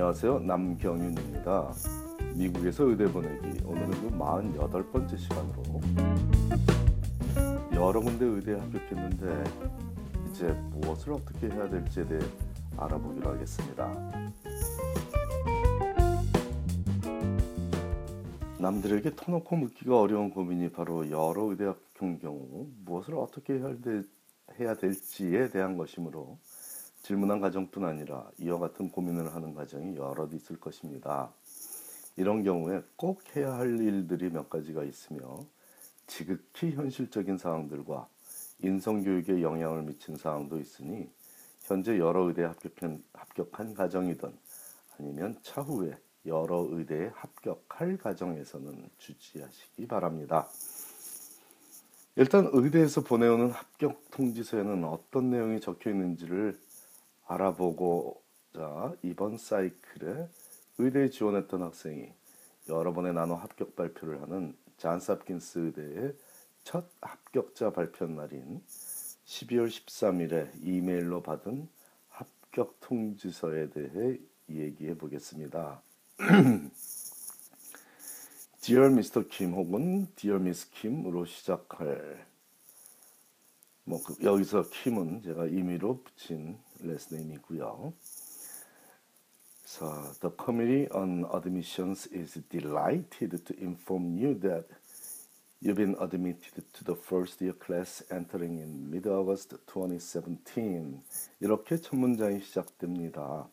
안녕하세요. 남경윤입니다. 미국에서 의대 보내기 오늘은 그 48번째 시간으로 여러 군데 의대에 합격했는데 이제 무엇을 어떻게 해야 될지에 대해 알아보기로 하겠습니다. 남들에게 터놓고 묻기가 어려운 고민이 바로 여러 의대 합격한 경우 무엇을 어떻게 해야 될지에 대한 것이므로 질문한 가정뿐 아니라 이와 같은 고민을 하는 가정이 여럿 있을 것입니다. 이런 경우에 꼭 해야 할 일들이 몇 가지가 있으며 지극히 현실적인 사항들과 인성교육에 영향을 미친 사항도 있으니 현재 여러 의대에 합격한, 합격한 가정이든 아니면 차후에 여러 의대에 합격할 가정에서는 주지하시기 바랍니다. 일단 의대에서 보내오는 합격 통지서에는 어떤 내용이 적혀 있는지를 알아보고자 이번 사이클에 의대에 지원했던 학생이 여러 번의 나눠 합격 발표를 하는 잔스홉킨스 의대의 첫 합격자 발표 날인 12월 13일에 이메일로 받은 합격 통지서에 대해 얘기해 보겠습니다. Dear Mr. Kim 혹은 Dear Miss Kim으로 시작할 뭐 그, 여기서 킴은 제가 임의로 붙인 레스네임이고요. So the Committee on Admissions is delighted to inform you that you've been admitted to the first year class entering in mid-August 2017. 이렇게 첫 문장이 시작됩니다.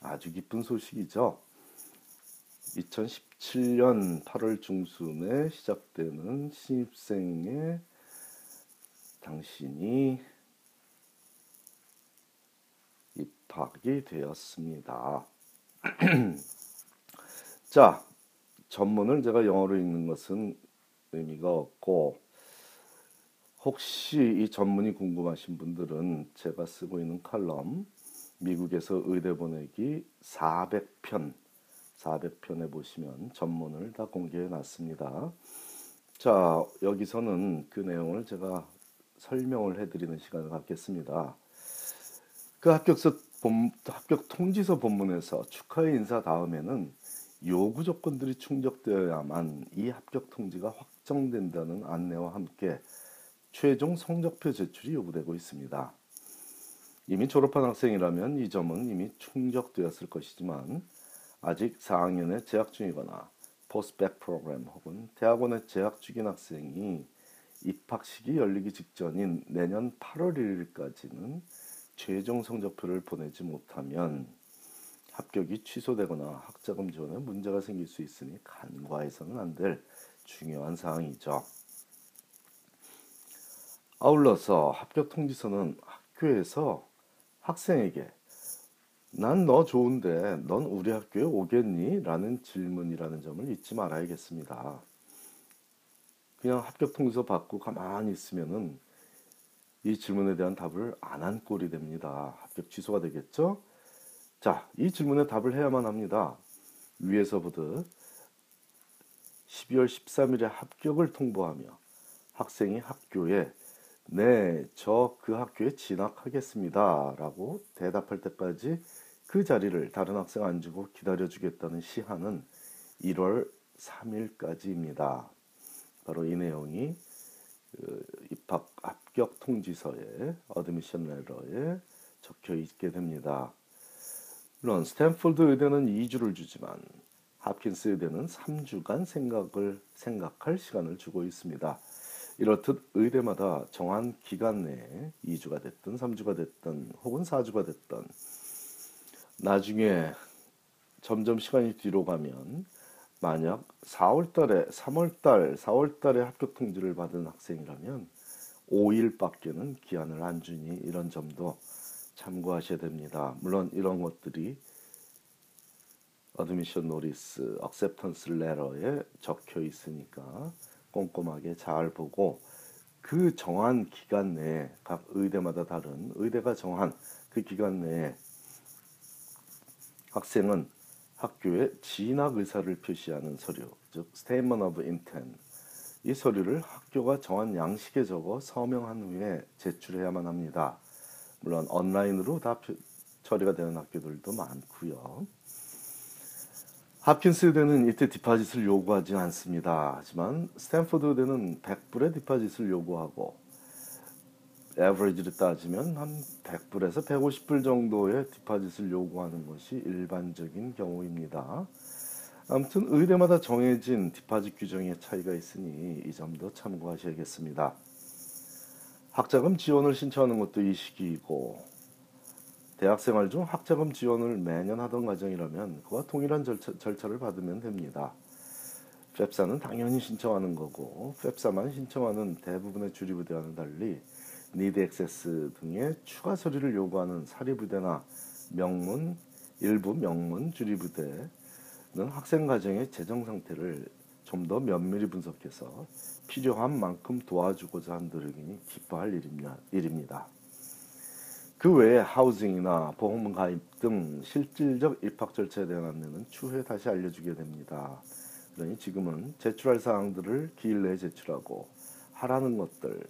아주 기쁜 소식이죠. 2017년 8월 중순에 시작되는 신입생의 당신이 입학이 되었습니다. 자, 전문을 제가 영어로 읽는 것은 의미가 없고 혹시 이 전문이 궁금하신 분들은 제가 쓰고 있는 칼럼 미국에서 의대 보내기 400편 400편에 보시면 전문을 다 공개해 놨습니다. 자, 여기서는 그 내용을 제가 설명을 해드리는 시간을 갖겠습니다. 그 합격서 본, 합격 통지서 본문에서 축하의 인사 다음에는 요구 조건들이 충족되어야만 이 합격 통지가 확정된다는 안내와 함께 최종 성적표 제출이 요구되고 있습니다. 이미 졸업한 학생이라면 이 점은 이미 충족되었을 것이지만 아직 4학년에 재학 중이거나 포스백 프로그램 혹은 대학원에 재학 중인 학생이 입학식이 열리기 직전인 내년 8월 1일까지는 최종 성적표를 보내지 못하면 합격이 취소되거나 학자금 지원에 문제가 생길 수 있으니 간과해서는 안 될 중요한 사항이죠. 아울러서 합격 통지서는 학교에서 학생에게 난 너 좋은데 넌 우리 학교에 오겠니? 라는 질문이라는 점을 잊지 말아야겠습니다. 그냥 합격 통지서 받고 가만히 있으면은 이 질문에 대한 답을 안 한 꼴이 됩니다. 합격 취소가 되겠죠? 자, 이 질문에 답을 해야만 합니다. 위에서 보듯 12월 13일에 합격을 통보하며 학생이 학교에 네, 저 그 학교에 진학하겠습니다. 라고 대답할 때까지 그 자리를 다른 학생 안 주고 기다려주겠다는 시한은 1월 3일까지입니다. 바로 이 내용이 그 입학 합격 통지서에 admission letter에 적혀 있게 됩니다. 물론 스탠포드 의대는 2주를 주지만 합킨스 의대는 3주간 생각을 생각할 시간을 주고 있습니다. 이렇듯 의대마다 정한 기간 내에 2주가 됐든 3주가 됐든 혹은 4주가 됐든 나중에 점점 시간이 뒤로 가면 만약 4월 달에 3월 달, 4월 달에 합격 통지를 받은 학생이라면 5일밖에는 기한을 안 주니 이런 점도 참고하셔야 됩니다. 물론 이런 것들이 admission notice, acceptance letter에 적혀 있으니까 꼼꼼하게 잘 보고 그 정한 기간 내에 각 의대마다 다른 의대가 정한 그 기간 내에 학생은 학교에 진학 의사를 표시하는 서류, 즉 Statement of Intent 이 서류를 학교가 정한 양식에 적어 서명한 후에 제출해야만 합니다. 물론 온라인으로 다 처리가 되는 학교들도 많고요. 합킨스 의대는 이때 deposit을 요구하지 않습니다. 하지만 스탠포드 의대는 100불의 deposit을 요구하고 average를 따지면 한 100불에서 150불 정도의 deposit을 요구하는 것이 일반적인 경우입니다. 아무튼 의대마다 정해진 deposit 규정의 차이가 있으니 이 점도 참고하셔야겠습니다. 학자금 지원을 신청하는 것도 이 시기이고 대학생활 중 학자금 지원을 매년 하던 과정이라면 그와 동일한 절차, 절차를 받으면 됩니다. 펩사는 당연히 신청하는 거고 펩사만 신청하는 대부분의 주립부대와는 달리 니드 액세스 등의 추가 서류를 요구하는 사립부대나 명문 일부 명문 주립부대는 학생 가정의 재정 상태를 좀 더 면밀히 분석해서 필요한 만큼 도와주고자 한 노력이니 기뻐할 일입니다. 그 외에 하우징이나 보험 가입 등 실질적 입학 절차에 대한 안내는 추후에 다시 알려주게 됩니다. 그러니 지금은 제출할 사항들을 기일 내에 제출하고 하라는 것들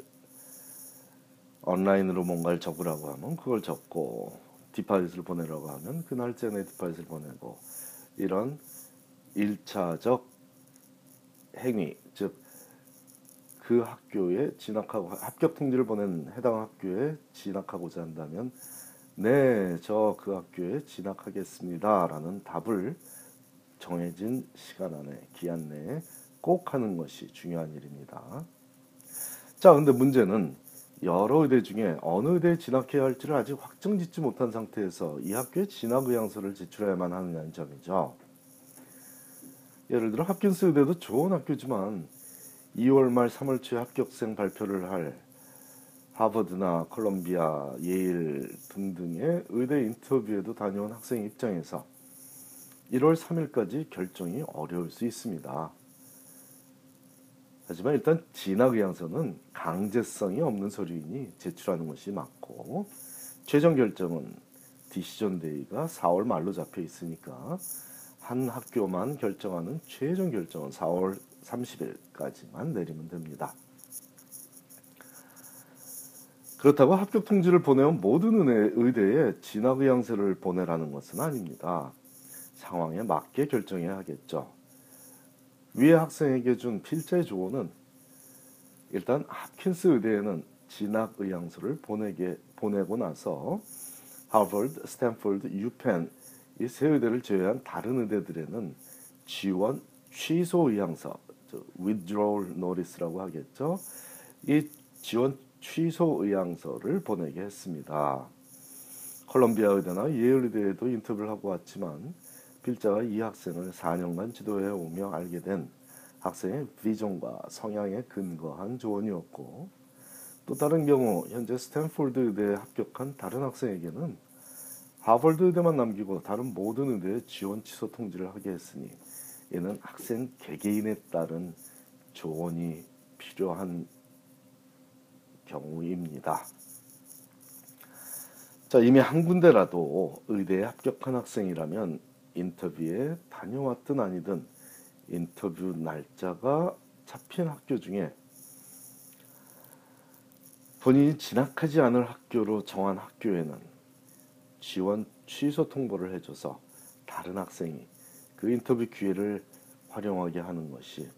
온라인으로 뭔가를 적으라고 하면 그걸 적고 디파짓을 보내라고 하면 그 날짜 내에 디파짓을 보내고 이런 일차적 행위 즉 그 학교에 진학하고 합격 통지를 보낸 해당 학교에 진학하고자 한다면 네, 저 그 학교에 진학하겠습니다라는 답을 정해진 시간 안에 기한 내에 꼭 하는 것이 중요한 일입니다. 자, 근데 문제는 여러 의대 중에 어느 의대에 진학해야 할지를 아직 확정짓지 못한 상태에서 이 학교에 진학 의향서를 제출해야만 하느냐는 점이죠. 예를 들어 합킨스 의대도 좋은 학교지만 2월 말 3월 초에 합격생 발표를 할 하버드나 콜롬비아, 예일 등등의 의대 인터뷰에도 다녀온 학생 입장에서 1월 3일까지 결정이 어려울 수 있습니다. 하지만 일단 진학 의향서는 강제성이 없는 서류이니 제출하는 것이 맞고 최종 결정은 decision day가 4월 말로 잡혀 있으니까 한 학교만 결정하는 최종 결정은 4월 30일까지만 내리면 됩니다. 그렇다고 합격 통지를 보내온 모든 의대에 진학 의향서를 보내라는 것은 아닙니다. 상황에 맞게 결정해야 하겠죠. 위에 학생에게 준 필자의 조언은 일단 합킨스 의대에는 진학 의향서를 보내게 보내고 나서 하버드, 스탠포드, 유펜 이 세 의대를 제외한 다른 의대들에는 지원 취소 의향서, withdrawal notice라고 하겠죠. 이 지원 취소 의향서를 보내게 했습니다. 컬럼비아 의대나 예일 의대에도 인터뷰를 하고 왔지만 필자가 이 학생을 4년간 지도해 오며 알게 된 학생의 비전과 성향에 근거한 조언이었고 또 다른 경우 현재 스탠포드 의대에 합격한 다른 학생에게는 하버드 의대만 남기고 다른 모든 의대에 지원 취소 통지를 하게 했으니 이는 학생 개개인에 따른 조언이 필요한 경우입니다. 자, 이미 한 군데라도 의대에 합격한 학생이라면 인터뷰에 다녀왔든 아니든 인터뷰 날짜가 잡힌 학교 중에 본인이 진학하지 않을 학교로 정한 학교에는 지원 취소 통보를 해줘서 다른 학생이 그 인터뷰 기회를 활용하게 하는 것이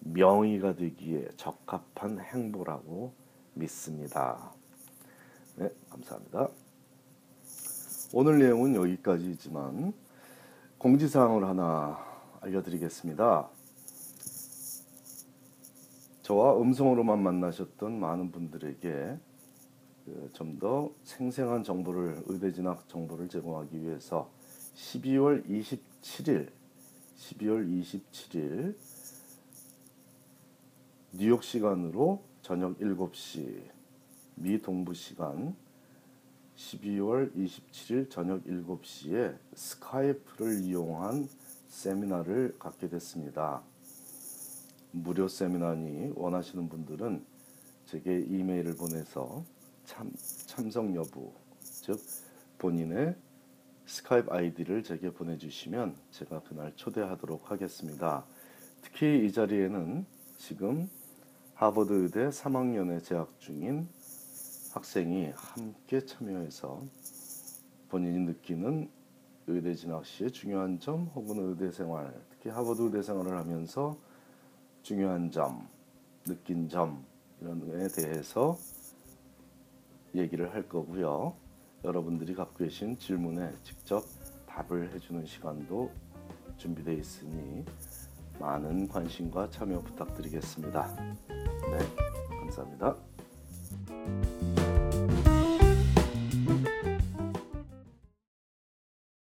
명의가 되기에 적합한 행보라고 믿습니다. 네, 감사합니다. 오늘 내용은 여기까지지만 공지사항을 하나 알려드리겠습니다. 저와 음성으로만 만나셨던 많은 분들에게 그 좀더 생생한 정보를 의대 진학 정보를 제공하기 위해서 12월 27일 12월 27일 뉴욕 시간으로 저녁 7시 미 동부 시간 12월 27일 저녁 7시에 스카이프를 이용한 세미나를 갖게 됐습니다. 무료 세미나니 원하시는 분들은 제게 이메일을 보내서 참, 참석 여부, 즉 본인의 스카이프 아이디를 제게 보내주시면 제가 그날 초대하도록 하겠습니다. 특히 이 자리에는 지금 하버드 의대 3학년에 재학 중인 학생이 함께 참여해서 본인이 느끼는 의대 진학 시의 중요한 점 혹은 의대 생활, 특히 하버드 의대 생활을 하면서 중요한 점, 느낀 점 이런 거에 대해서 얘기를 할 거고요. 여러분들이 갖고 계신 질문에 직접 답을 해주는 시간도 준비되어 있으니 많은 관심과 참여 부탁드리겠습니다. 네, 감사합니다.